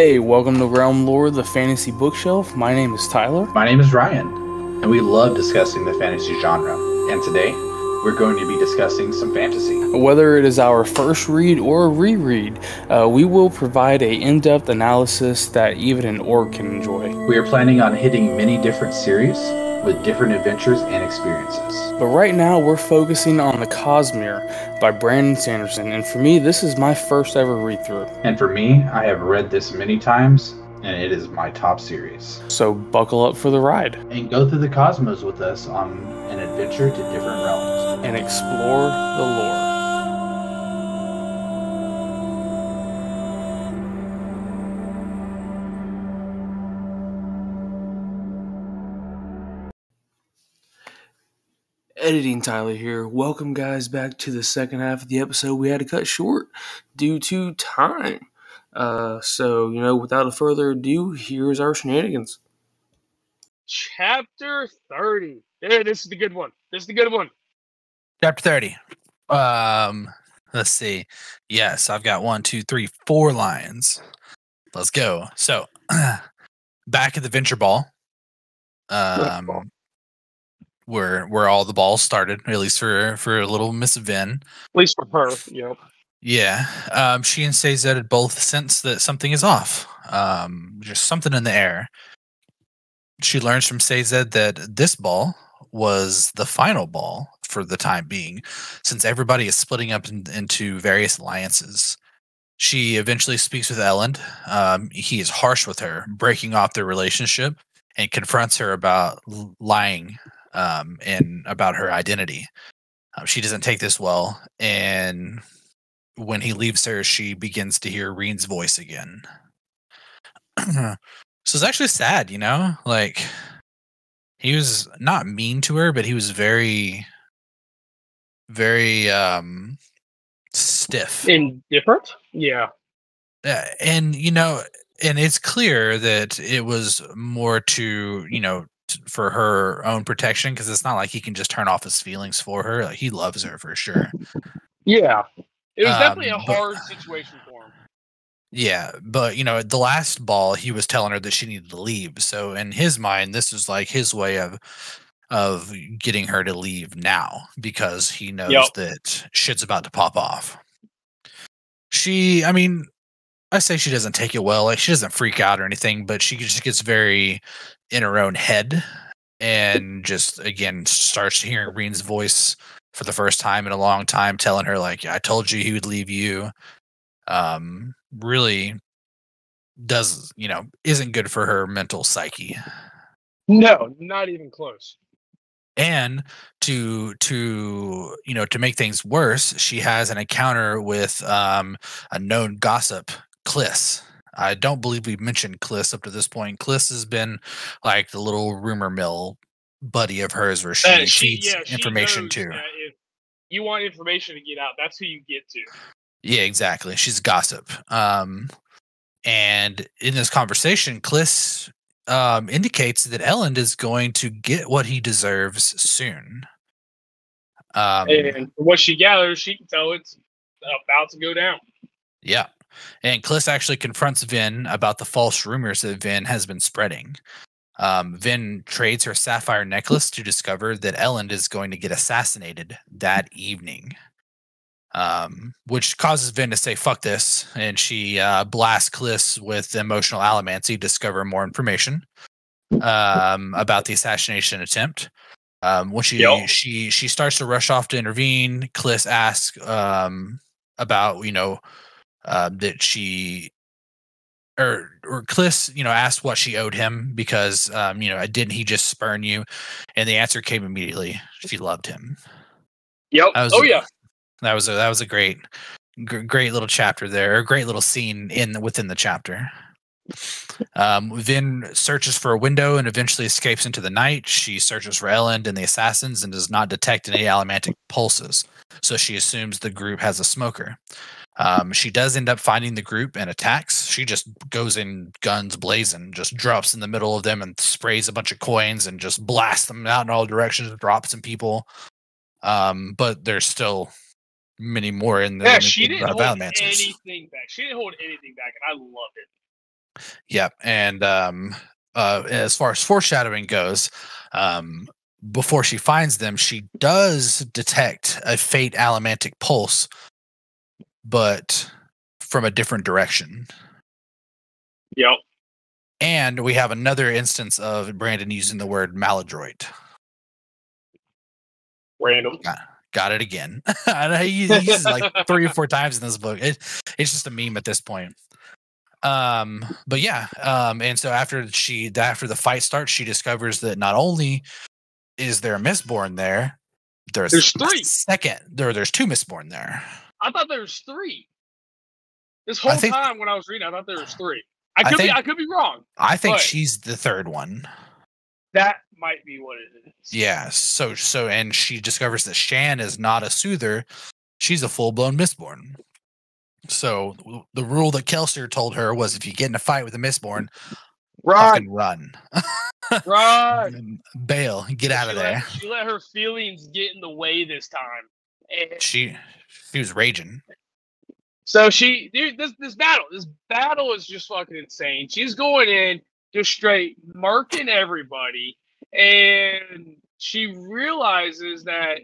Hey, welcome to Realm Lore, the fantasy bookshelf. My name is Tyler. My name is Ryan, and we love discussing the fantasy genre. And today, we're going to be discussing some fantasy. Whether it is our first read or a reread, uh, we will provide a in-depth analysis that even an orc can enjoy. We are planning on hitting many different series with different adventures and experiences. But right now, we're focusing on The Cosmere by Brandon Sanderson, and for me, this is my first ever read through. And for me, I have read this many times, and it is my top series. So buckle up for the ride And go through the cosmos with us on an adventure to different realms. and explore the lore. Editing Tyler here. Welcome, guys, back to the second half of the episode. We had to cut short due to time. Uh, so, you know, without further ado, here's our shenanigans. Chapter 30. Yeah, this is the good one. This is the good one. Chapter 30. Um, let's see. Yes, I've got one, two, three, four lines. Let's go. So, back at the venture ball, um, where where all the balls started, at least for for little Miss Vin. At least for her. Yep. Yeah, um, she and Sazed had both sense that something is off. Um, just something in the air. She learns from Sazed that this ball was the final ball for the time being, since everybody is splitting up in, into various alliances. She eventually speaks with Elend. Um, he is harsh with her, breaking off their relationship, and confronts her about lying um, and about her identity. Uh, she doesn't take this well, and when he leaves her, she begins to hear Reen's voice again. so it's actually sad, you know? Like he was not mean to her, but he was very very um stiff. Indifferent? Yeah. Uh, and you know, and it's clear that it was more to, you know, t- for her own protection because it's not like he can just turn off his feelings for her. Like he loves her for sure. Yeah. It was definitely a Um, but- hard situation for him. Yeah, but you know, the last ball he was telling her that she needed to leave. So in his mind, this is like his way of of getting her to leave now because he knows Yep. that shit's about to pop off. She, I mean, I say she doesn't take it well. Like she doesn't freak out or anything, but she just gets very in her own head and just again starts hearing Reen's voice for the first time in a long time, telling her like, "I told you he would leave you." Um, really does you know isn't good for her mental psyche No, not even close. and to to you know to make things worse she has an encounter with um a known gossip Kliss i don't believe we've mentioned Kliss up to this point Kliss has been like the little rumor mill buddy of hers where she Uh, feeds yeah, she information to If you want information to get out, that's who you get to. Yeah, exactly. She's gossip. Um, and in this conversation, Kliss um, indicates that Elend is going to get what he deserves soon. Um, and what she gathers, she can tell it's about to go down. yeah. And Kliss actually confronts Vin about the false rumors that Vin has been spreading. Um, Vin trades her sapphire necklace to discover that Elend is going to get assassinated that evening. Um, which causes Vin to say "fuck this," and she uh, blasts Kliss with emotional allomancy to discover more information um, about the assassination attempt. Um, when she she she starts to rush off to intervene, Kliss asks um, about you know uh, that she or or Kliss, you know, asked what she owed him because um, you know, didn't he just spurn you? And the answer came immediately. She loved him. Yep. Was Oh yeah. That was a that was a great great little chapter there, a great little scene in within the chapter. Um, Vin searches for a window and eventually escapes into the night. She searches for Elend and the assassins and does not detect any allomantic pulses, so she assumes the group has a smoker. Um, she does end up finding the group and attacks. She just goes in guns blazing, just drops in the middle of them and sprays a bunch of coins and just blasts them out in all directions, and drops some people. Um, but there's still many more in there. Yeah, she didn't hold anything back. She didn't hold anything back, and I loved it. Yep. And um, uh, as far as foreshadowing goes, um, before she finds them, she does detect a fate allomantic pulse, but from a different direction. Yep. And we have another instance of Brandon using the word maladroit. Random. Got it again. He uses like three or four times in this book. It, it's just a meme at this point. Um, but yeah, um, and so after she after the fight starts, she discovers that not only is there a Mistborn there, there's, There's a three. second there there's two Mistborn there. I thought there was three. This whole think- time when I was reading, I thought there was three. I I could think- be I could be wrong. I think she's the third one. That might be what it is. Yeah. So so and she discovers that Shan is not a soother. She's a full blown Mistborn. So the rule that Kelsier told her was if you get in a fight with a Mistborn, Run, run. run. Bail, get out of She there. Let, she let her feelings get in the way this time. And She she was raging. so she, dude, this this battle, this battle is just fucking insane. She's going in, just straight marking everybody, and she realizes that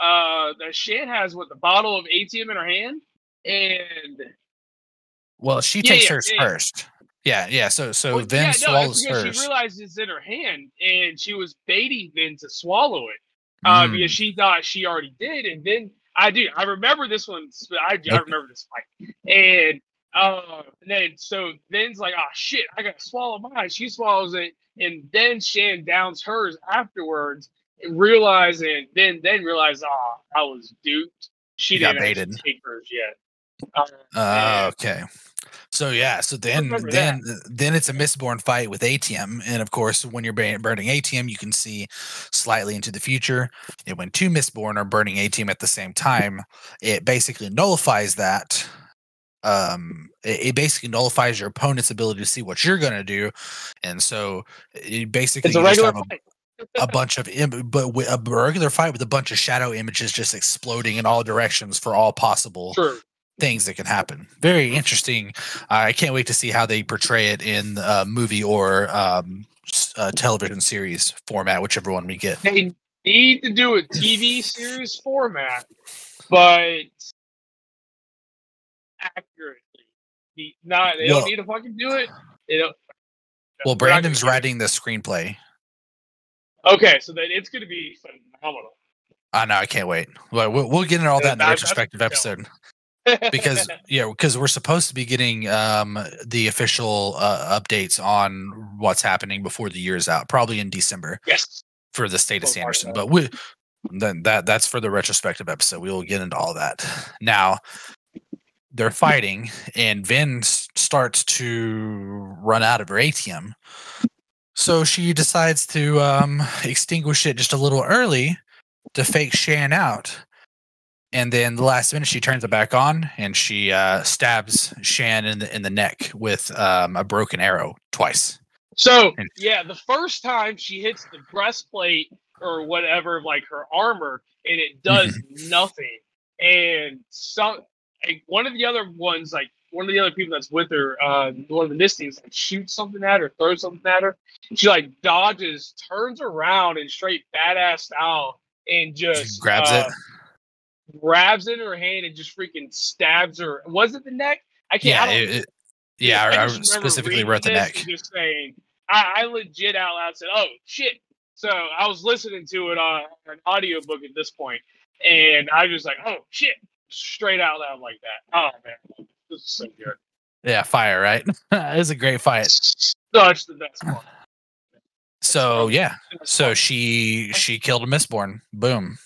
uh that Shan has what the bottle of atium in her hand, and Well, she Yeah, takes yeah, hers yeah. first. Yeah, yeah. So so Well, Vin yeah, no, swallows hers. She realizes it's in her hand, and she was baiting Vin to swallow it uh, Mm. because she thought she already did. And then I do. I remember this one. I, I remember this fight. And uh, and then so then's like, "Oh shit, I gotta swallow mine." She swallows it, and then Shan downs hers afterwards, and realizing then then realized, "Oh, I was duped." She You didn't take hers yet. Uh, Uh, okay. So yeah, so then then then it's a Mistborn fight with atium, and of course, when you're burning atium, you can see slightly into the future. And when two Mistborn are burning atium at the same time, it basically nullifies that. Um, it, it basically nullifies your opponent's ability to see what you're gonna do, and so it basically it's a regular have a, fight. a bunch of Im- but wi- a regular fight with a bunch of shadow images just exploding in all directions for all possible. Things that can happen. Very interesting. I can't wait to see how they portray it in uh, movie or um, uh, television series format, whichever one we get. they need to do a TV series format, but accurately. Not they Well- don't need to fucking do it. They don't. Well, they're not gonna Brandon's writing the screenplay. Okay, so then it's going to be phenomenal. I know. I can't wait. We'll, we'll get into all that in the retrospective episode because yeah, because we're supposed to be getting um, the official uh, updates on what's happening before the year's out, probably in December. yes, for the state of So Sanderson. But we then that that's for the retrospective episode. We will get into all that. Now they're fighting, and Vin starts to run out of her atium. So she decides to um, extinguish it just a little early to fake Shan out. And then the last minute, she turns it back on and she uh, stabs Shan in the in the neck with um, a broken arrow twice. So And- yeah, the first time she hits the breastplate or whatever, like her armor, and it does Mm-hmm. nothing. And some like, one of the other ones, like one of the other people that's with her, uh, one of the mistings, like shoots something at her, throws something at her. She like dodges, turns around, and straight badass style, and just Just grabs uh, it. Grabs it in her hand, and just freaking stabs her. Was it the neck? I can't. Yeah, I don't it, it- yeah. I, I remember specifically wrote the neck. Just saying, I, I legit out loud said, "Oh shit!" So I was listening to it on an audiobook at this point, and I was just like, "Oh shit!" Straight out loud like that. Oh man, this is so good. Yeah, fire, right? it was a great fight. Such the best part. So yeah, so she she killed a Mistborn. Boom.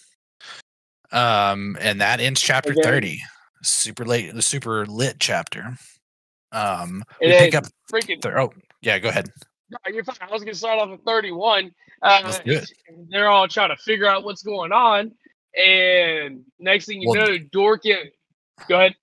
Um, and that ends chapter Again. thirty. Super late, the super lit chapter. Um, we And pick up. freaking. Thir- oh, yeah, go ahead. No, you're fine. I was gonna start off at 31. Uh, Let's do it. They're all trying to figure out what's going on, and next thing you Well- know, Dork. Go ahead.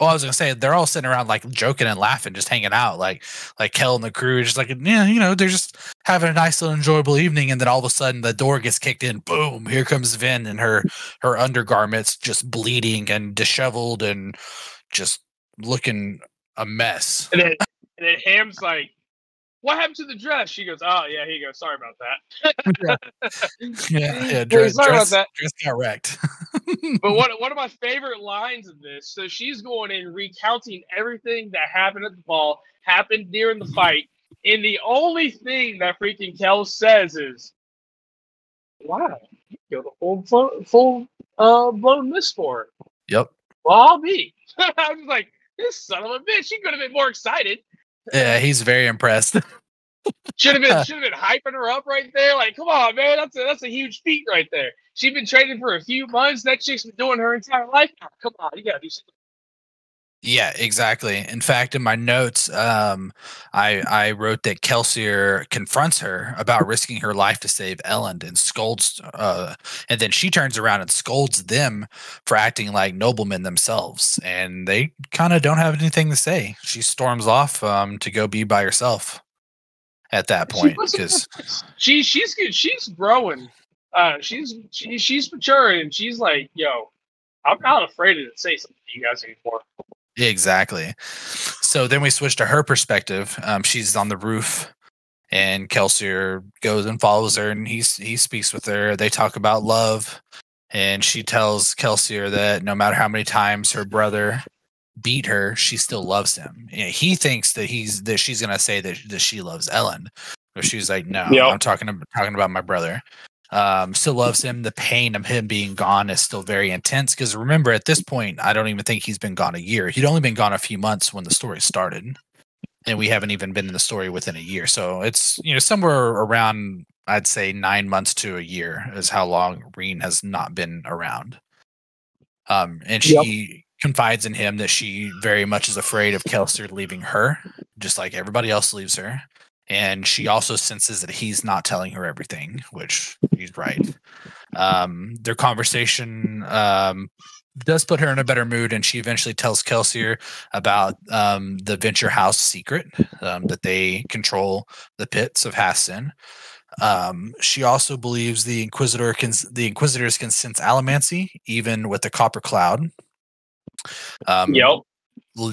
Well, I was gonna say they're all sitting around like joking and laughing, just hanging out, like like Kel and the crew, just like yeah, you know, they're just having a nice little enjoyable evening, and then all of a sudden the door gets kicked in. Boom! Here comes Vin and her her undergarments just bleeding and disheveled and just looking a mess. And then, And then Ham's like, "What happened to the dress?" She goes, "Oh yeah, here you go. Sorry about that." Yeah, yeah. Hey, Dress, sorry about dress, that. dress got wrecked. But one one of my favorite lines of this, so she's going in recounting everything that happened at the ball, happened during the fight, and the only thing that freaking Kel says is, "Wow, you go a full full, full uh, blown miss for it." Yep. Well, I'll be. I was like, this son of a bitch. She could have been more excited. Yeah, he's very impressed. Should have been should have been hyping her up right there. Like, come on, man, that's a that's a huge feat right there. She's been training for a few months. That chick's been doing her entire life. now. Come on, you gotta do something. Yeah, exactly. In fact, in my notes, um, I I wrote that Kelsier confronts her about risking her life to save Elend and scolds, uh, and then she turns around and scolds them for acting like noblemen themselves, and they kind of don't have anything to say. She storms off um, to go be by herself at that point because she she's good. She's growing. Uh, she's she, she's maturing, and she's like, yo, I'm not afraid to say something to you guys anymore. Exactly. So then we switch to her perspective. Um, she's on the roof, and Kelsier goes and follows her, and he's he speaks with her. They talk about love, and she tells Kelsier that no matter how many times her brother beat her, she still loves him. And he thinks that he's that she's gonna say that that she loves Elend, but she's like, no, Yep. I'm talking about talking about my brother. Um, still loves him. The pain of him being gone is still very intense. Because remember, at this point, I don't even think he's been gone a year. He'd only been gone a few months when the story started, and we haven't even been in the story within a year. So it's you know somewhere around I'd say nine months to a year is how long Reen has not been around. Um, and Yep. she confides in him that she very much is afraid of Kelsier leaving her, just like everybody else leaves her. And she also senses that he's not telling her everything, which he's right. Um, their conversation um, does put her in a better mood, and she eventually tells Kelsier about um, the Venture House secret um, that they control the pits of Hathsin. Um, she also believes the Inquisitor can the Inquisitors can sense allomancy even with the Copper Cloud. Um, Yep.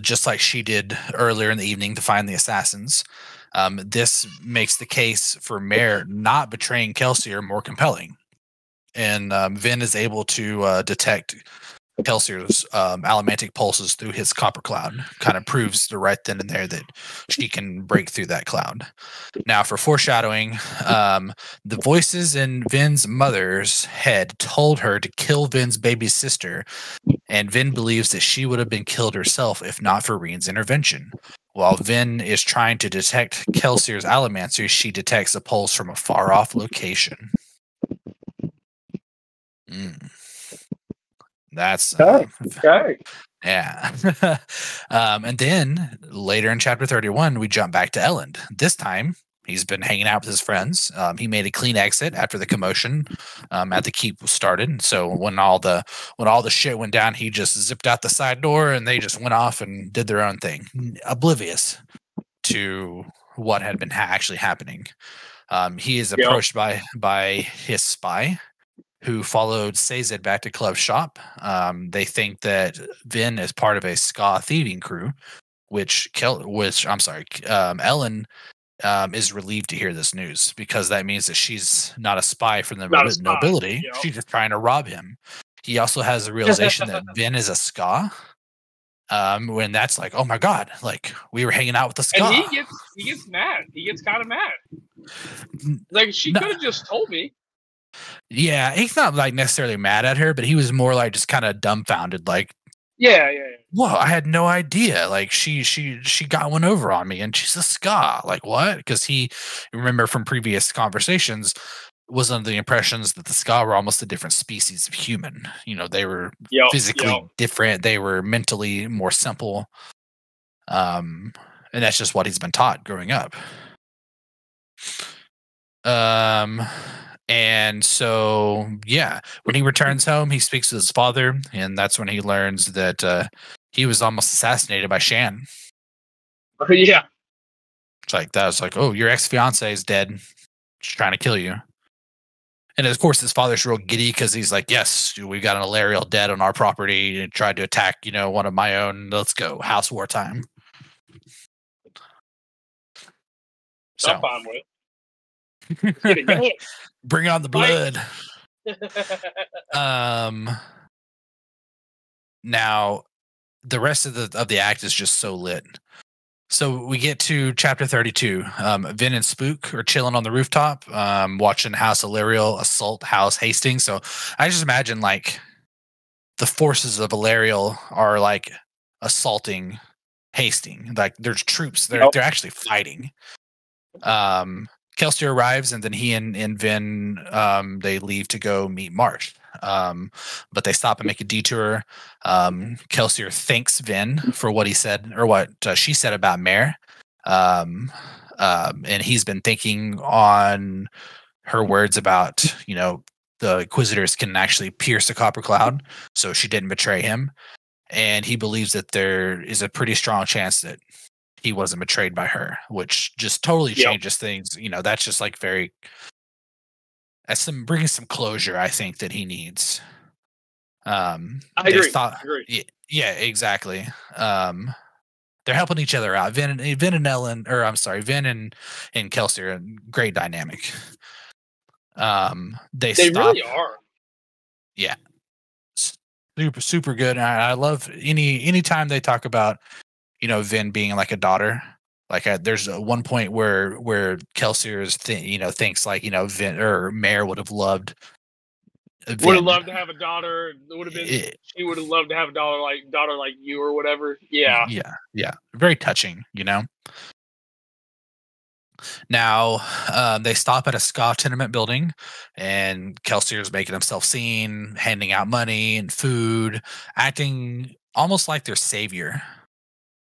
just like she did earlier in the evening to find the assassins. Um, this makes the case for Mare not betraying Kelsier more compelling. And um, Vin is able to uh, detect Kelsier's um, allomantic pulses through his copper cloud. Kind of proves the right then and there that she can break through that cloud. Now, for foreshadowing, um, the voices in Vin's mother's head told her to kill Vin's baby sister and Vin believes that she would have been killed herself if not for Reen's intervention. While Vin is trying to detect Kelsier's allomancy, she detects a pulse from a far off location. Mm. That's uh, Okay. yeah. um, and then later in chapter 31, we jump back to Elend. This time, he's been hanging out with his friends. Um, he made a clean exit after the commotion um, at the keep was started. So when all the when all the shit went down, he just zipped out the side door and they just went off and did their own thing, oblivious to what had been ha- actually happening. Um, he is Yep. approached by by his spy, who followed Sazed back to Club Shop. Um, they think that Vin is part of a skaa thieving crew, which Kel- which I'm sorry, um, Elend um, is relieved to hear this news because that means that she's not a spy from the Not spy, nobility. yep. She's just trying to rob him. He also has the realization that Vin is a skaa. Um, when that's like, oh my god, like we were hanging out with the skaa. And he gets he gets mad. He gets kind of mad. Like she No. could have just told me. Yeah, he's not like necessarily mad at her, but he was more like just kind of dumbfounded, like, Yeah, yeah, yeah. whoa, I had no idea. Like she she she got one over on me and she's a skaa. Like what? Because he remember from previous conversations was under the impressions that the skaa were almost a different species of human. You know, they were Yep, physically yep. different, they were mentally more simple. Um and that's just what he's been taught growing up. Um and so yeah, when he returns home, he speaks with his father, and that's when he learns that uh, he was almost assassinated by Shan. yeah. It's like that was like, oh, your ex fiance is dead. She's trying to kill you. And of course, his father's real giddy because he's like, yes, we've got an Elariel dead on our property and tried to attack, you know, one of my own. Let's go, house war time. So I'm fine with. It going. Bring on the blood. Um now the rest of the of the act is just so lit. So we get to chapter 32. Um, Vin and Spook are chilling on the rooftop, um, watching House Elariel assault House Hastings. So I just imagine like the forces of Elariel are like assaulting Hastings. Like there's troops. They're Yep. they're actually fighting. Um, Kelsier arrives, and then he and, and Vin um, they leave to go meet Marsh. Um, but they stop and make a detour. Um, Kelsier thanks Vin for what he said or what uh, she said about Mare. Um, um, and he's been thinking on her words about, you know, the Inquisitors can actually pierce a copper cloud. So she didn't betray him. And he believes that there is a pretty strong chance that he wasn't betrayed by her, which just totally Yep. changes things. You know, that's just like very that's some bringing some closure, I think, that he needs. Um I agree. thought- I agree. yeah, yeah, exactly. Um, they're helping each other out. Vin and Vin and Elend, or I'm sorry, Vin and and Kelsier are a great dynamic. Um, they, They stop really are. Yeah, super super good. And I, I love any anytime they talk about you know Vin being like a daughter. Like I, there's a one point where where Kelsier is th- you know thinks like you know Vin or Mare would have loved. uh, Would have loved to have a daughter. Would have been. Eh, She would have loved to have a daughter like daughter like you or whatever. Yeah. yeah yeah very touching you know now um, they stop at a skaa tenement building and kelsier is making himself seen handing out money and food acting almost like their savior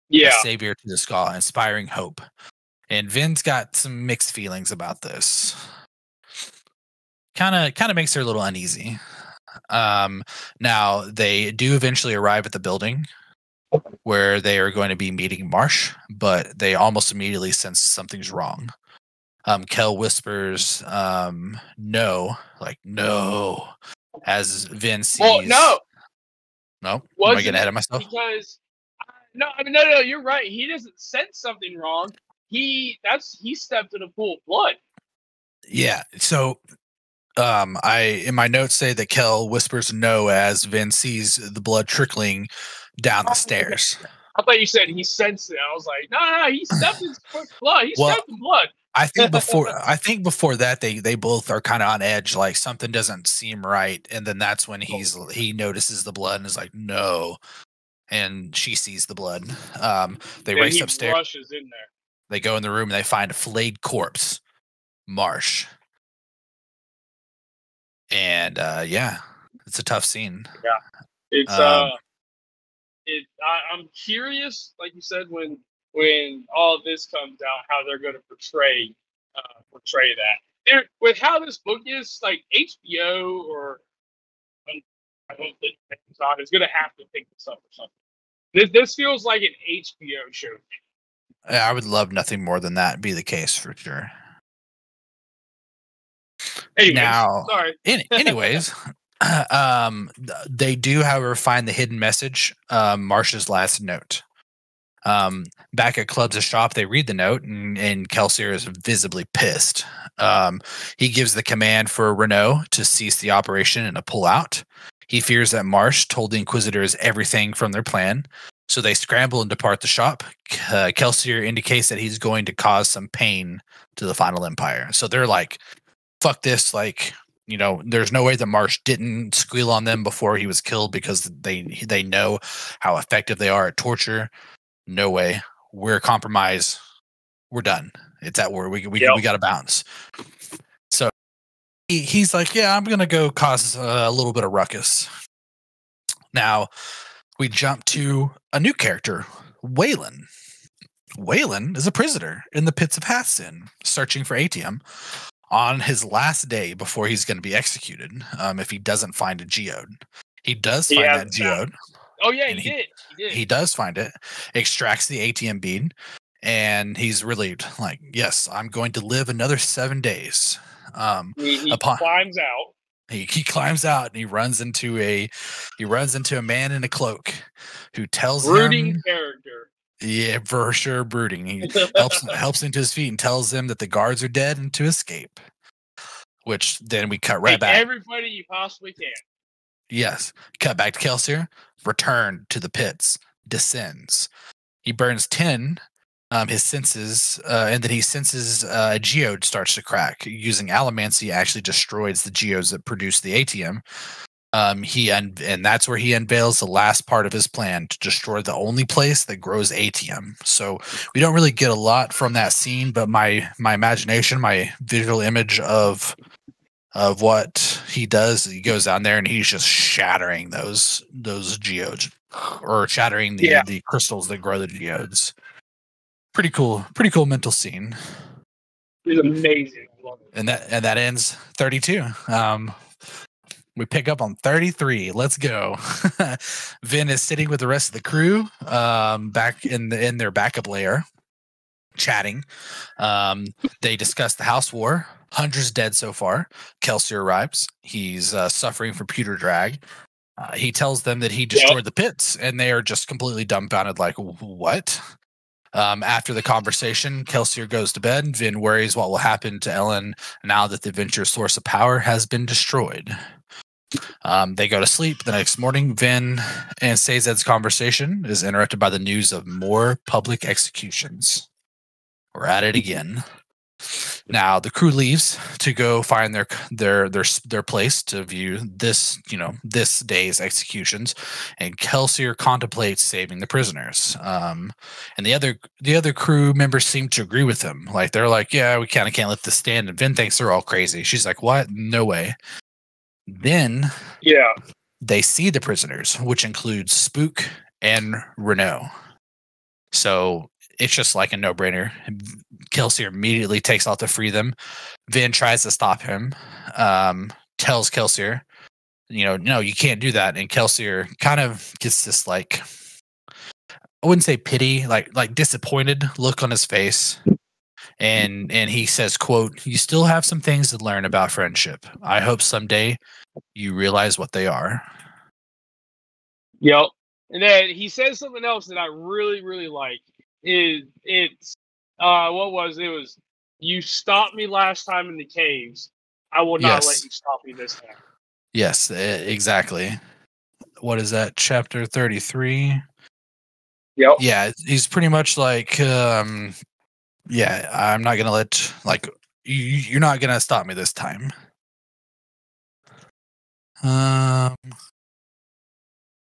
Yeah. savior to the skull, inspiring hope and vin's got some mixed feelings about this kind of kind of makes her a little uneasy um now they do eventually arrive at the building where they are going to be meeting Marsh, but they almost immediately sense something's wrong. Um, Kel whispers, um, "No, like no," as Vin sees. Well, no, no. Am I getting ahead of myself? because no, I mean no, no, you're right. He doesn't sense something wrong. He that's he stepped in a pool of blood. Yeah. So, um, I in my notes say that Kel whispers no as Vin sees the blood trickling down the stairs. I thought you said he sensed it. I was like, no, no, no he stepped in blood. He Well, stepped in blood. I think before I think before that they they both are kind of on edge, like something doesn't seem right, and then that's when he's he notices the blood and is like, no, and she sees the blood. Um, they and race upstairs. rushes in there. They go in the room and they find a flayed corpse, Marsh, and uh, yeah, it's a tough scene. Yeah, it's Um, uh, it. I, I'm curious, like you said, when when all this comes out, how they're going to portray uh, portray that. There, with how this book is, like HBO or I don't think Amazon is going to have to pick this up or something. This this feels like an HBO show. I would love nothing more than that be the case for sure. Anyways, Now- sorry. Any, anyways, um, they do, however, find the hidden message, um, Marsh's last note. Um, back at Club's shop, they read the note, and, and Kelsier is visibly pissed. Um, he gives the command for Renoux to cease the operation and to pull out. He fears that Marsh told the Inquisitors everything from their plan, so they scramble and depart the shop. Uh, Kelsier indicates that he's going to cause some pain to the Final Empire. So they're like, fuck this, like, you know, there's no way that Marsh didn't squeal on them before he was killed because they they know how effective they are at torture. No way. We're compromised. We're done. It's at war. We we Yep. we got to bounce. He, he's like, yeah, I'm gonna go cause a little bit of ruckus. Now we jump to a new character, Waylon. Waylon is a prisoner in the pits of Hathsin, searching for Atium on his last day before he's going to be executed um, if he doesn't find a geode. He does find that geode. Oh yeah, he, he- did. He did. He does find it, extracts the atium bead, and he's relieved. Like, yes, I'm going to live another seven days. Um, he, he upon- climbs out. he, he climbs out and he runs into a he runs into a man in a cloak who tells Brooding him character. Yeah, for sure, brooding. He helps helps him to his feet and tells them that the guards are dead and to escape. Which then we cut right Take back. everybody you possibly can. Yes. Cut back to Kelsier. Return to the pits. Descends. He burns tin, um, his senses, uh, and then he senses uh, a geode starts to crack. Using Allomancy actually destroys the geodes that produce the atium. Um, he un- and that's where he unveils the last part of his plan to destroy the only place that grows atium. So we don't really get a lot from that scene, but my my imagination, my visual image of of what he does. He goes down there and he's just shattering those those geodes or shattering the Yeah. the crystals that grow the geodes. Pretty cool, pretty cool mental scene. It's amazing. It. And that and that ends 32. Um we pick up on 33. Let's go. Vin is sitting with the rest of the crew um back in the in their backup layer chatting. Um they discuss the house war. Hundreds dead so far. Kelsier arrives. He's uh, suffering from pewter drag. Uh, he tells them that he destroyed the pits, and they are just completely dumbfounded, like, "Wh- what? Um, after the conversation, Kelsier goes to bed. Vin worries what will happen to Elend now that the Venture's source of power has been destroyed. Um, they go to sleep. The next morning, Vin and Sazed's conversation is interrupted by the news of more public executions. We're at it again. Now the crew leaves to go find their their their their place to view this you know this day's executions, and Kelsier contemplates saving the prisoners. Um, and the other the other crew members seem to agree with him. Like they're like, yeah, we kind of can't let this stand. And Vin thinks they're all crazy. She's like, what? No way. Then Yeah. they see the prisoners, which includes Spook and Renoux. So it's just like a no brainer. Kelsier immediately takes off to free them. Vin tries to stop him, um, tells Kelsier, you know, no, you can't do that. And Kelsier kind of gets this like, I wouldn't say pity, like like disappointed look on his face. And and he says, quote, you still have some things to learn about friendship. I hope someday you realize what they are. Yep. And then he says something else that I really, really like. Is it's uh what was it? it was you stopped me last time in the caves. I will not Yes. let you stop me this time. Yes, exactly. What is that? Chapter 33. Yep. Yeah, he's pretty much like um yeah, I'm not going to let like you, you're not going to stop me this time. Um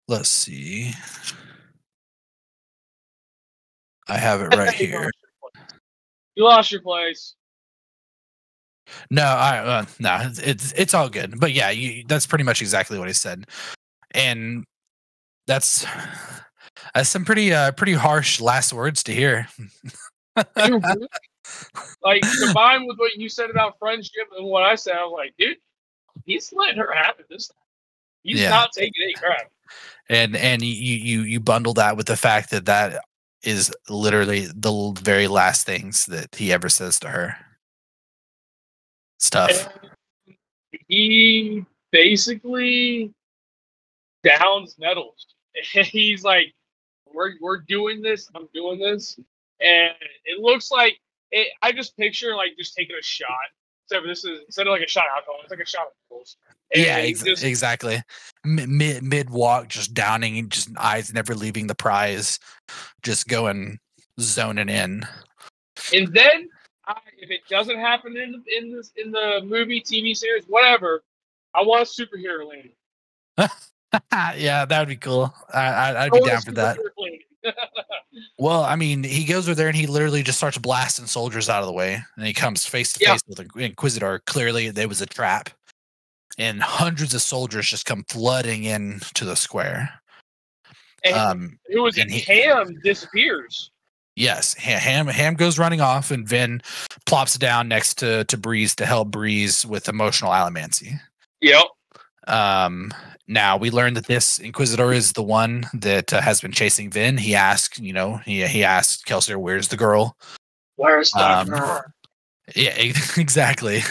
let's see. I have it right here. You lost your place. No, I uh, no, it's, it's all good. But yeah, you, that's pretty much exactly what he said, and that's that's some pretty uh pretty harsh last words to hear. like combined with what you said about friendship and what I said, I was like, dude, he's letting her have it this time. He's Yeah. not taking any crap. and and you you you bundle that with the fact that that is literally the very last things that he ever says to her. Stuff. He basically downs Nettles. He's like, "We're we're doing this. I'm doing this," and it looks like it, I just picture like just taking a shot. Except this is instead of like a shot of alcohol, it's like a shot of Nettles. And Yeah, ex- just- exactly. Mid mid walk, just downing just eyes never leaving the prize, just going zoning in. And then, I, if it doesn't happen in the- in this in the movie, TV series, whatever, I want a superhero landing. yeah, that would be cool. I, I, I'd I be down for that. Well, I mean, he goes over there and he literally just starts blasting soldiers out of the way, and he comes face to Yeah. face with an Inquisitor. Clearly, there was a trap, and hundreds of soldiers just come flooding in to the square. and Um, who was it? and he- Ham disappears. yes, Ham Ham goes running off, and Vin plops down next to to Breeze to help Breeze with emotional allomancy. Yep. Um, now we learned that this Inquisitor is the one that uh, has been chasing Vin. He asked, you know, he he asked Kelsier, "Where's the girl?" Where's the Um, girl? Yeah, exactly.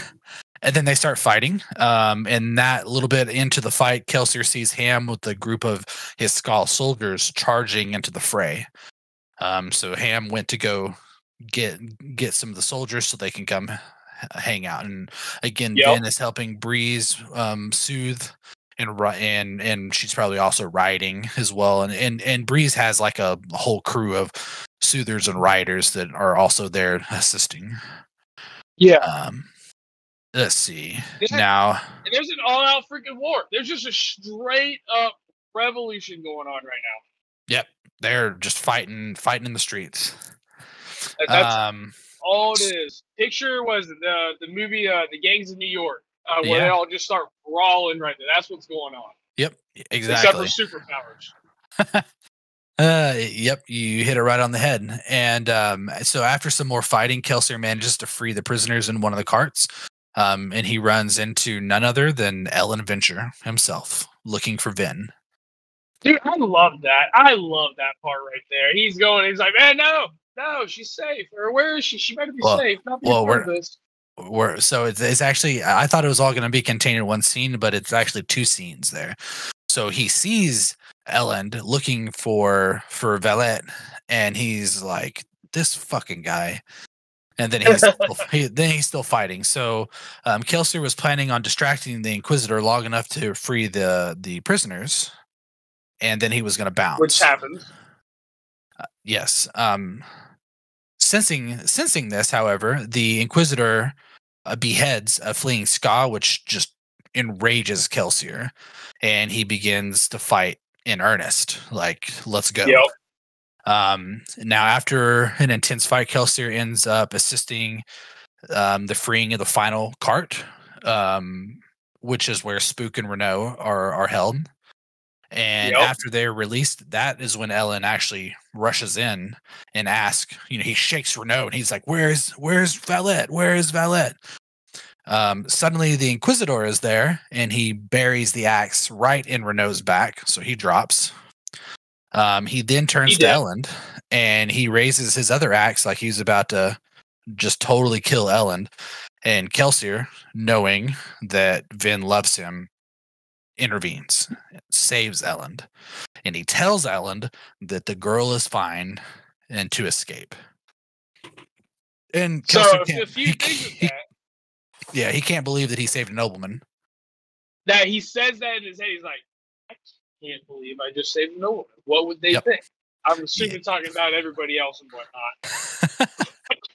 And then they start fighting. Um, and that little bit into the fight, Kelsier sees Ham with a group of his Skull soldiers charging into the fray. Um, so Ham went to go get get some of the soldiers so they can come hang out. And again, Yep. Vin is helping Breeze um, soothe and and and she's probably also riding as well. And and and Breeze has like a whole crew of soothers and riders that are also there assisting. Yeah. Um, let's see Yeah. now. And there's an all out freaking war. There's just a straight up revolution going on right now. Yep, they're just fighting fighting in the streets. That's Um, all it is. Picture was the the movie uh, The Gangs of New York, uh, where they all just start brawling right there. That's what's going on. yep, Except exactly. for superpowers. Uh, yep, you hit it right on the head. And um, so after some more fighting, Kelsier manages to free the prisoners in one of the carts. Um, and he runs into none other than Elend Venture himself, looking for Vin. Dude, I love that. I love that part right there. He's going, he's like, man, no, no, she's safe. Or where is she? She better be Well- safe. Not be well, a part of we're- this. Where so it's, it's actually I thought it was all going to be contained in one scene, but it's actually two scenes there. So he sees Elend looking for for Valette, and he's like, "This fucking guy." And then he's still, he, then he's still fighting. So um, Kelsier was planning on distracting the Inquisitor long enough to free the the prisoners, and then he was going to bounce. Which happens. Yes. Um, sensing sensing this, however, the Inquisitor uh, beheads a fleeing Skaa, which just enrages Kelsier, and he begins to fight in earnest. Like, let's go. Yep. Um, now, after an intense fight, Kelsier ends up assisting um, the freeing of the final cart, um, which is where Spook and Renoux are are held. And Yep. after they're released, that is when Elend actually rushes in and asks, you know, he shakes Renoux and he's like, Where's where's Valette? Where is Valette? Um, suddenly the Inquisitor is there and he buries the axe right in Renoux's back, so he drops. Um, he then turns to. Elend and he raises his other axe like he's about to just totally kill Elend. And Kelsier, knowing that Vin loves him, intervenes, saves Elend. And he tells Elend that the girl is fine and to escape. And So a few he, things with that. yeah, he can't believe that he saved a nobleman. That he says that in his head. He's like, I can't believe I just saved no one. What would they Yep. think? I'm assuming talking about everybody else and whatnot.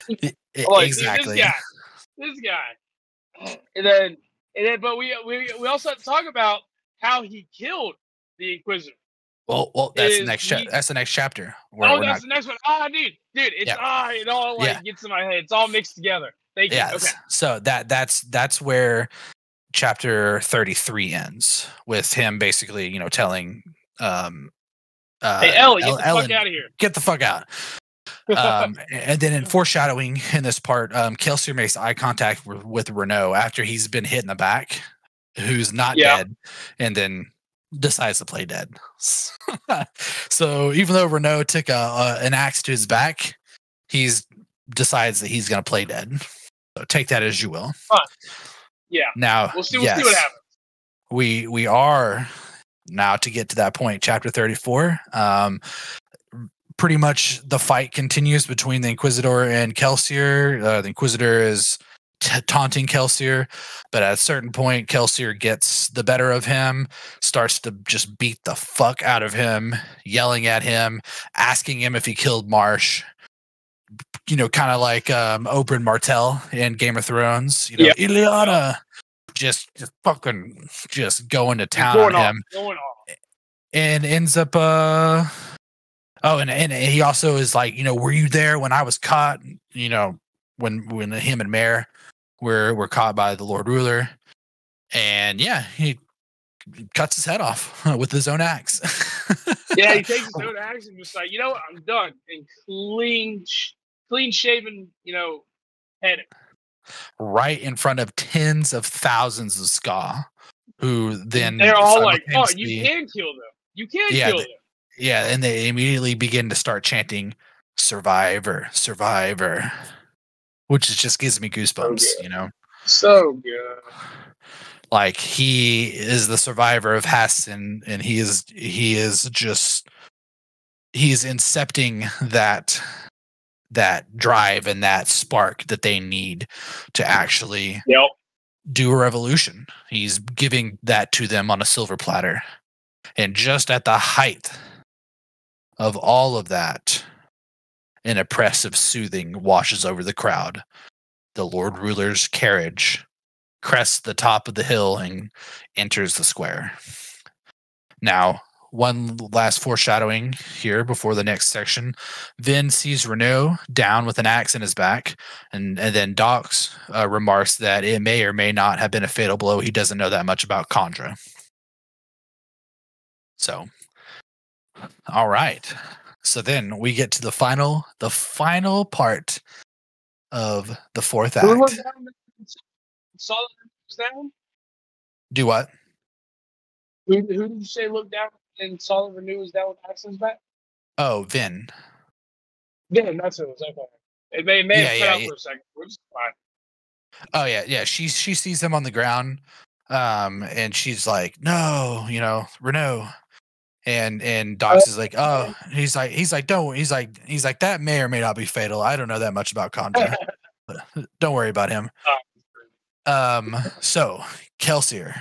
Like, exactly. this guy, this guy. And then, and then, but we we we also have to talk about how he killed the Inquisitor. Well, well, that's the next. Cha- he- that's the next chapter. Where oh, that's not, the next one. Ah, dude, dude, it's Yeah. ah, it all like Yeah. gets in my head. It's all mixed together. Thank you. yes. Okay. So that that's that's where chapter thirty three ends with him basically, you know, telling um uh Hey, Ellie, get the Elend, fuck out of here. get the fuck out. Um, and then in foreshadowing in this part, um, Kelsier makes eye contact with, with Renoux after he's been hit in the back, who's not Yeah. dead, and then decides to play dead. so even though Renoux took a, a an axe to his back, he's decides that he's going to play dead. So take that as you will. Yeah. Now, We'll see. We'll yes, see what happens. we we are now to get to that point chapter 34 um pretty much the fight continues between the inquisitor and kelsier uh, the inquisitor is t- taunting kelsier but at a certain point kelsier gets the better of him starts to just beat the fuck out of him yelling at him asking him if he killed marsh you know kind of like um oberyn martell in game of thrones you know Yep. Ileana just, just fucking just going to town going on him on. and ends up uh oh and, and he also is like you know were you there when i was caught you know when when him and Mare were were caught by the lord ruler and yeah he cuts his head off with his own axe Yeah, he takes his own axe and just like, you know what, I'm done. And clean, clean shaven, you know, head. right in front of tens of thousands of skaa who then They're all like, oh, you can kill them. You can Yeah, kill the- them. Yeah, and they immediately begin to start chanting "Survivor, Survivor," which is just gives me goosebumps. yeah. You know, So good. like he is the survivor of Hess, and and he is he is just he's incepting that that drive and that spark that they need to actually Yep. do a revolution. He's giving that to them on a silver platter. And just at the height of all of that, an oppressive soothing washes over the crowd. The Lord Ruler's carriage crests the top of the hill and enters the square. Now, one last foreshadowing here before the next section. Vin sees Renoux down with an axe in his back, and, and then Dox uh, remarks that it may or may not have been a fatal blow. He doesn't know that much about Kandra. So, all right. So then we get to the final, the final part of the fourth act. Saw down? Do what? Who, who did you say looked down and saw the Renoux was down with accents back? Oh, Vin. Yeah, that's who it was. Okay. It may, it may Yeah, have cut yeah, out yeah. for a second, which is fine. Oh yeah, yeah. She she sees him on the ground, um, and she's like, "No, you know, Renoux." And and Dox is like, "Oh," he's like, he's like, "Don't," he's like, he's like, "That may or may not be fatal. I don't know that much about Kandra. don't worry about him." Um, so Kelsier,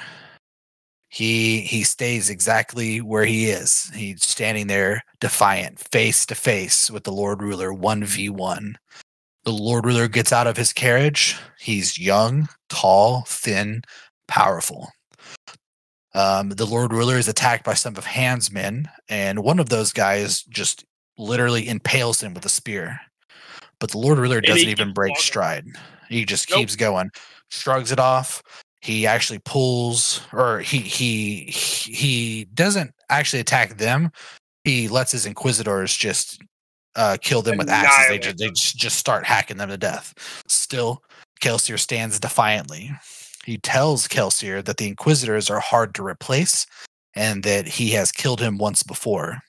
he he stays exactly where he is. He's standing there defiant, face to face with the Lord Ruler, one v one. The Lord Ruler gets out of his carriage. He's young, tall, thin, powerful. Um, the Lord Ruler is attacked by some of Han's men, and one of those guys just literally impales him with a spear. But the Lord Ruler doesn't even break walking. stride. He just Nope. keeps going, shrugs it off. He actually pulls, or he he he doesn't actually attack them. He lets his inquisitors just uh, kill them with axes. They just they just just start hacking them to death. Still, Kelsier stands defiantly. He tells Kelsier that the inquisitors are hard to replace, and that he has killed him once before.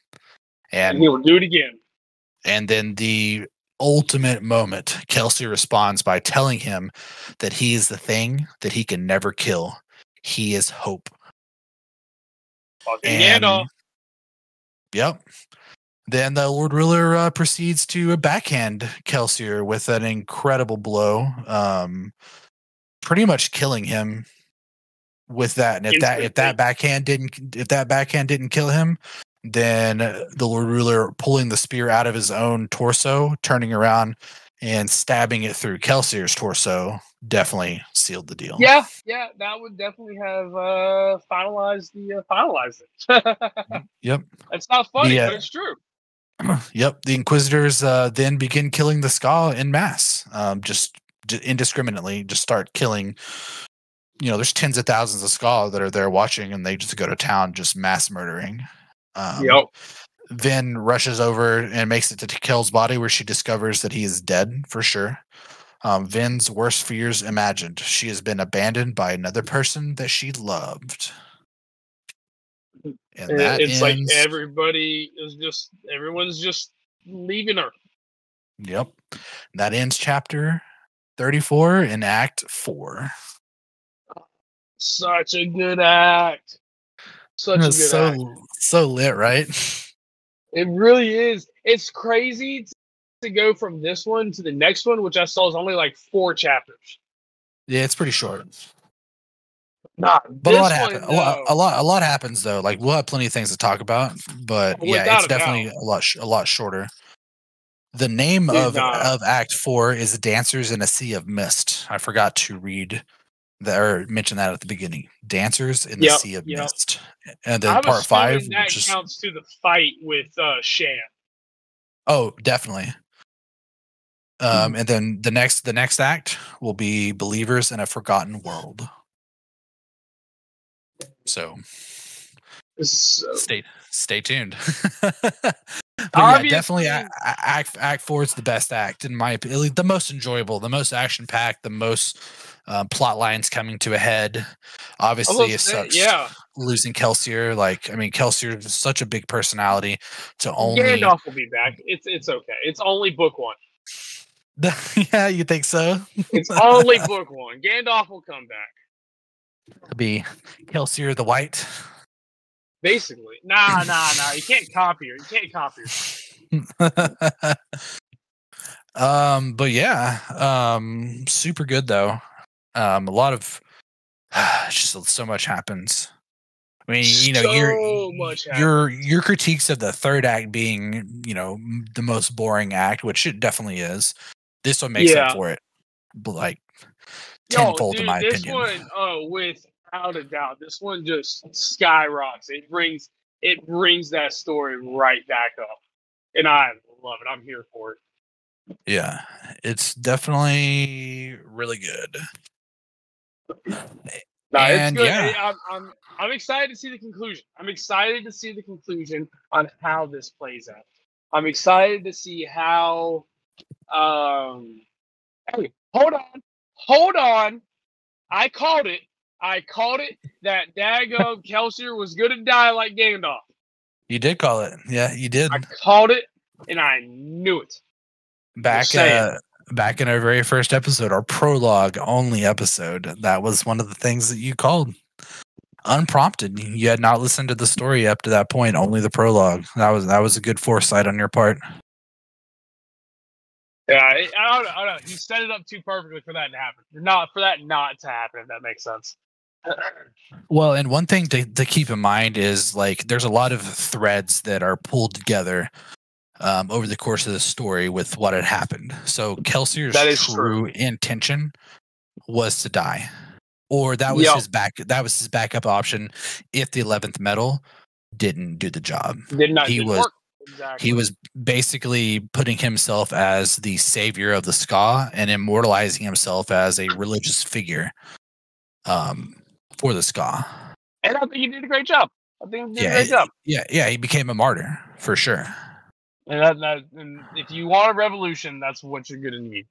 And And he will do it again. and then the ultimate moment, Kelsier responds by telling him that he is the thing that he can never kill. He is hope. And yep. Then the Lord Ruler uh, proceeds to backhand Kelsier with an incredible blow, um, pretty much killing him with that. And if that if that backhand didn't if that backhand didn't kill him, then the Lord Ruler pulling the spear out of his own torso, turning around and stabbing it through Kelsier's torso definitely sealed the deal. Yeah, yeah, that would definitely have uh, finalized the uh, finalized it. Yep. it's not funny, The, but uh, it's true. yep. The Inquisitors uh, then begin killing the skaa in mass, um, just, indiscriminately, just start killing. You know, there's tens of thousands of skaa that are there watching, and they just go to town, just mass murdering. Um, yep. Vin rushes over and makes it to Kel's body, where she discovers that he is dead for sure. Um, Vin's worst fears imagined. She has been abandoned by another person that she loved. And And that it's like everybody is just everyone's just leaving her. Yep. That ends chapter 34 in Act 4. Such a good act. Such a good so act. so lit, right? It really is. It's crazy to go from this one to the next one, which I saw is only like four chapters. Yeah, it's pretty short. Nah, But a lot happens. A a lot, a lot happens though. Like we'll have plenty of things to talk about, but yeah, it's a doubt. definitely a lot, sh- a lot shorter. The name Did of not. of Act Four is "Dancers in a Sea of Mist." I forgot to read that or mention that at the beginning. "Dancers in the Yep, Sea of yep. Mist," and then part five, that which counts to the fight with uh, Shan. Oh, definitely. Um, and then the next the next act will be Believers in a Forgotten World. So So, stay stay tuned. yeah, definitely act act four is the best act in my opinion, the most enjoyable, the most action packed, the most uh, plot lines coming to a head. Obviously, it say- yeah, losing Kelsier. Like, I mean, Kelsier is such a big personality to only. Gandalf will be back. It's it's okay. It's only book one. yeah, you think so? It's only book one. Gandalf will come back. It'll be Kelsier the White. Basically, nah, nah, nah. You can't copy her. You can't copy her. um, but yeah, um, super good though. Um, a lot of just so much happens. I mean, you know, So your your your critiques of the third act being, you know, the most boring act, which it definitely is. This one makes Yeah. up for it, but like Yo, tenfold, in my this opinion. one, oh, without a doubt, this one just skyrockets. It brings it brings that story right back up, and I love it. I'm here for it. Yeah, it's definitely really good. No, it's good. yeah. I'm, I'm I'm excited to see the conclusion. I'm excited to see the conclusion on how this plays out. I'm excited to see how. Um, hey, hold on, hold on. I called it. I called it that Dago Kelsier was going to die like Gandalf. You did call it, yeah, you did. I called it, and I knew it. back uh, back in our very first episode, our prologue only episode. That was one of the things that you called unprompted. You had not listened to the story up to that point, only the prologue. That was that was a good foresight on your part. Yeah, I, I don't. I don't know. You set it up too perfectly for that to happen. Not for that not to happen. If that makes sense. Well, and one thing to, to keep in mind is like there's a lot of threads that are pulled together um, over the course of the story with what had happened. So Kelsier's That is true, true. intention was to die, or that was Yep. his back. That was his backup option if the eleventh metal didn't do the job. Did not. He was- work. Exactly. He was basically putting himself as the savior of the skaa and immortalizing himself as a religious figure um, for the skaa. and I think he did a great job. I think he did Yeah, a great job. Yeah, yeah, he became a martyr for sure. And, that, that, and if you want a revolution, that's what you're gonna need.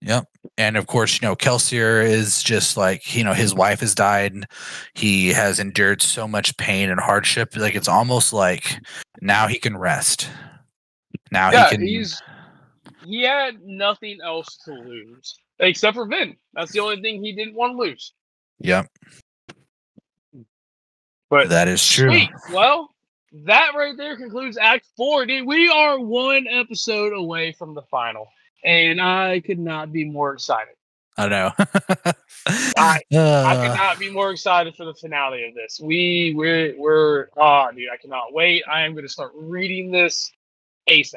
Yep. And of course, you know, Kelsier is just like, you know, his wife has died. He has endured so much pain and hardship. Like it's almost like now he can rest. Now yeah, he can he's he had nothing else to lose except for Vin. That's the only thing he didn't want to lose. Yep. But That is true. Sweet. Well, that right there concludes Act Four. Dude, we are one episode away from the final, and I could not be more excited. I know. I- I Uh, could not be more excited for the finale of this. We we're we're ah, dude, I cannot wait. I am going to start reading this ASAP.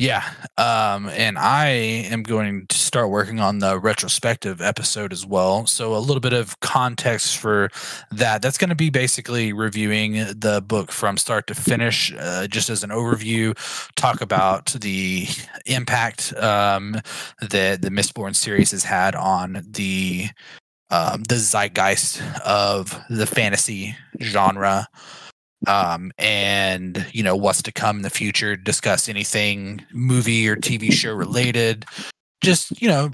Yeah. Um, and I am going to start working on the retrospective episode as well. So a little bit of context for that. That's going to be basically reviewing the book from start to finish, uh, just as an overview, talk about the impact um, that the Mistborn series has had on the um, the zeitgeist of the fantasy genre um, and you know what's to come in the future. Discuss anything movie or TV show related. Just you know,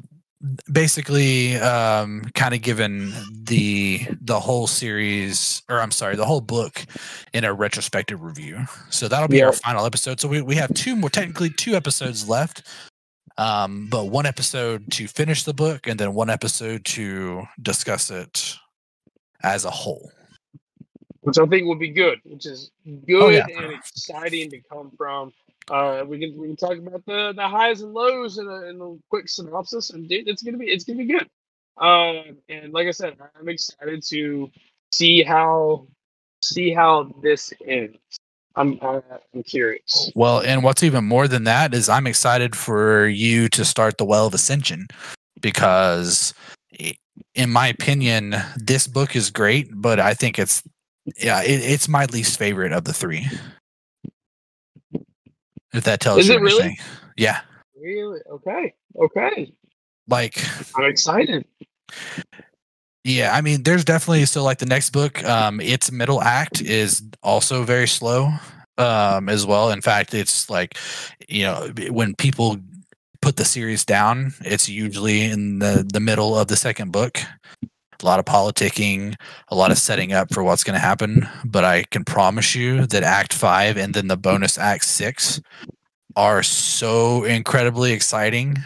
basically, um, kind of given the the whole series, or I'm sorry, the whole book in a retrospective review. So that'll be our final episode. So we we have two more, technically two episodes left. Um, but one episode to finish the book, and then one episode to discuss it as a whole. Which I think will be good, which is good Oh, yeah. and exciting to come from. Uh, we can we can talk about the the highs and lows in a, in a quick synopsis, and dude, it's gonna be it's gonna be good. Um, and like I said, I'm excited to see how see how this ends. I'm I'm curious. Well, and what's even more than that is I'm excited for you to start the Well of Ascension because, in my opinion, this book is great, but I think it's yeah, it, it's my least favorite of the three. If that tells Is you it really? anything, yeah. Really? Okay. Okay. Like I'm excited. Yeah, I mean, there's definitely so like the next book, um, its middle act is also very slow, um, as well. In fact, it's like, you know, when people put the series down, it's usually in the the middle of the second book. A lot of politicking, a lot of setting up for what's going to happen. But I can promise you that Act Five and then the bonus Act Six are so incredibly exciting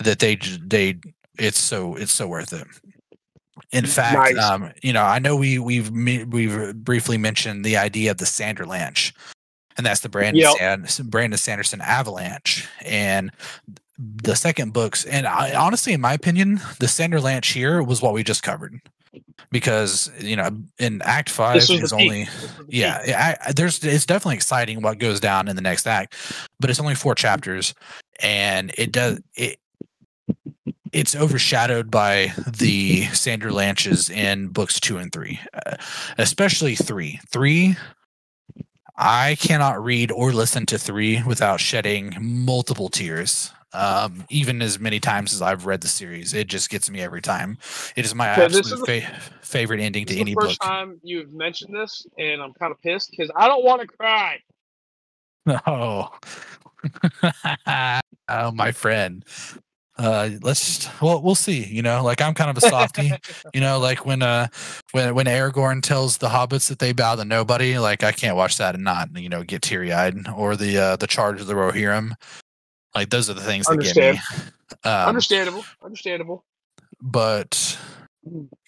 that they they it's so it's so worth it. In fact, Nice. um, you know, I know we we've we've briefly mentioned the idea of the Sanderlanche, and that's the Brandon Yep. Brandon Sanderson Avalanche, and the second books. And I, honestly, in my opinion, the Sanderlanche here was what we just covered, because you know, in Act Five is peak. only This was the yeah, peak. yeah, I, I- there's it's definitely exciting what goes down in the next act, but it's only four chapters, and it does it. It's overshadowed by the Sanderlanches in books two and three, uh, especially three. Three, I cannot read or listen to three without shedding multiple tears. Um, even as many times as I've read the series, it just gets me every time. It is my So absolute is fa- favorite ending This to is any the first book. time you've mentioned this, and I'm kind of pissed because I don't want to cry. Oh, oh, my friend. Uh, let's just, well, we'll see. You know, like I'm kind of a softie. you know, like when uh when when Aragorn tells the hobbits that they bow to nobody, like I can't watch that and not you know get teary eyed. Or the uh the charge of the Rohirrim. Like those are the things that get me. Um, understandable, understandable. but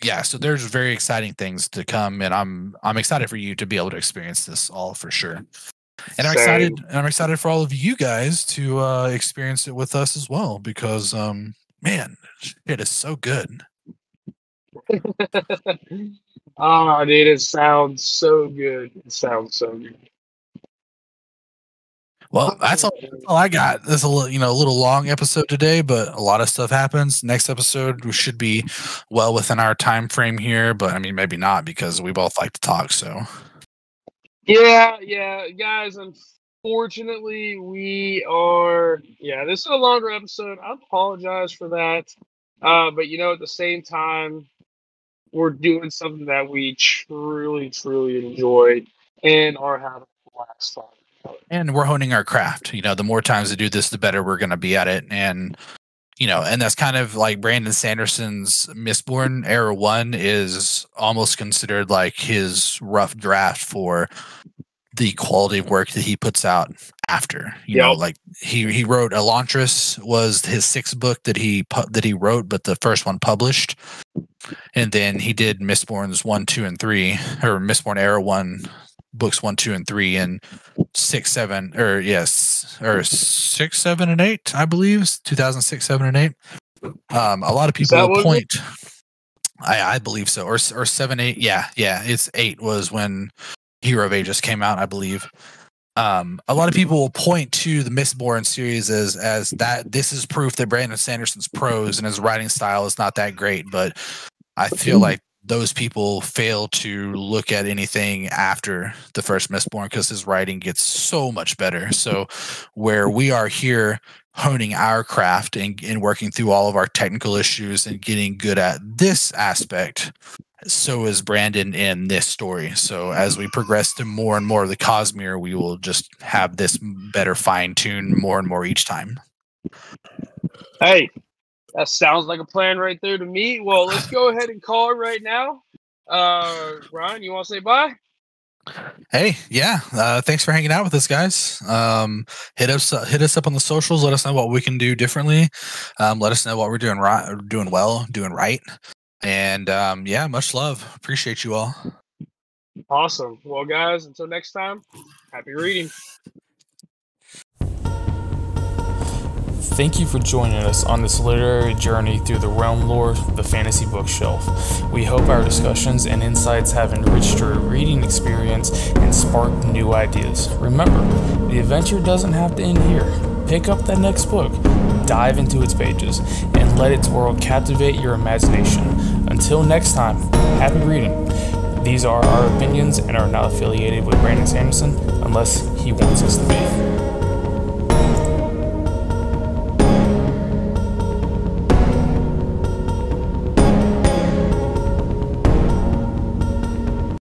yeah, so there's very exciting things to come, and I'm I'm excited for you to be able to experience this all for sure. And I'm excited. Same. And I'm excited for all of you guys to uh, experience it with us as well, because um, man, it is so good. Ah, dude, it sounds so good. It sounds so good. Well, that's all, that's all I got. This a little, you know, a little long episode today, but a lot of stuff happens. Next episode, we should be well within our time frame here, but I mean, maybe not because we both like to talk. So Yeah, yeah, guys. Unfortunately, we are. Yeah, this is a longer episode. I apologize for that. Uh, but you know, at the same time, we're doing something that we truly, truly enjoy and are having a blast on. and we're honing our craft. You know, the more times we do this, the better we're going to be at it. And you know, and that's kind of like Brandon Sanderson's Mistborn Era One is almost considered like his rough draft for the quality of work that he puts out after. You know, like he he wrote Elantris was his sixth book that he pu- that he wrote, but the first one published. And then he did Mistborn's one, two, and three, or Mistborn Era One, books one, two, and three, and six, seven, or yes, or six, seven, and eight, I believe, two thousand six, seven, and eight. Um, a lot of people point. I I believe so, or or seven, eight. Yeah, yeah. It's eight was when Hero of Ages came out, I believe. Um, a lot of people will point to the Mistborn series as as that this is proof that Brandon Sanderson's prose and his writing style is not that great, but I feel like those people fail to look at anything after the first Mistborn because his writing gets so much better. So where we are here honing our craft and, and working through all of our technical issues and getting good at this aspect, so is Brandon in this story. So as we progress to more and more of the Cosmere, we will just have this better fine tuned more and more each time. Hey, that sounds like a plan right there to me. Well, let's go ahead and call it right now. Uh, Ryan, you want to say bye? Hey, yeah. Uh, thanks for hanging out with us, guys. Um, hit us, uh, hit us up on the socials. Let us know what we can do differently. Um, let us know what we're doing right, doing well, doing right. And um, yeah, much love. Appreciate you all. Awesome. Well, guys, until next time, happy reading. Thank you for joining us on this literary journey through the realm lore of the fantasy bookshelf. We hope our discussions and insights have enriched your reading experience and sparked new ideas. Remember, the adventure doesn't have to end here. Pick up that next book, dive into its pages, and let its world captivate your imagination. Until next time, happy reading. These are our opinions and are not affiliated with Brandon Sanderson unless he wants us to be.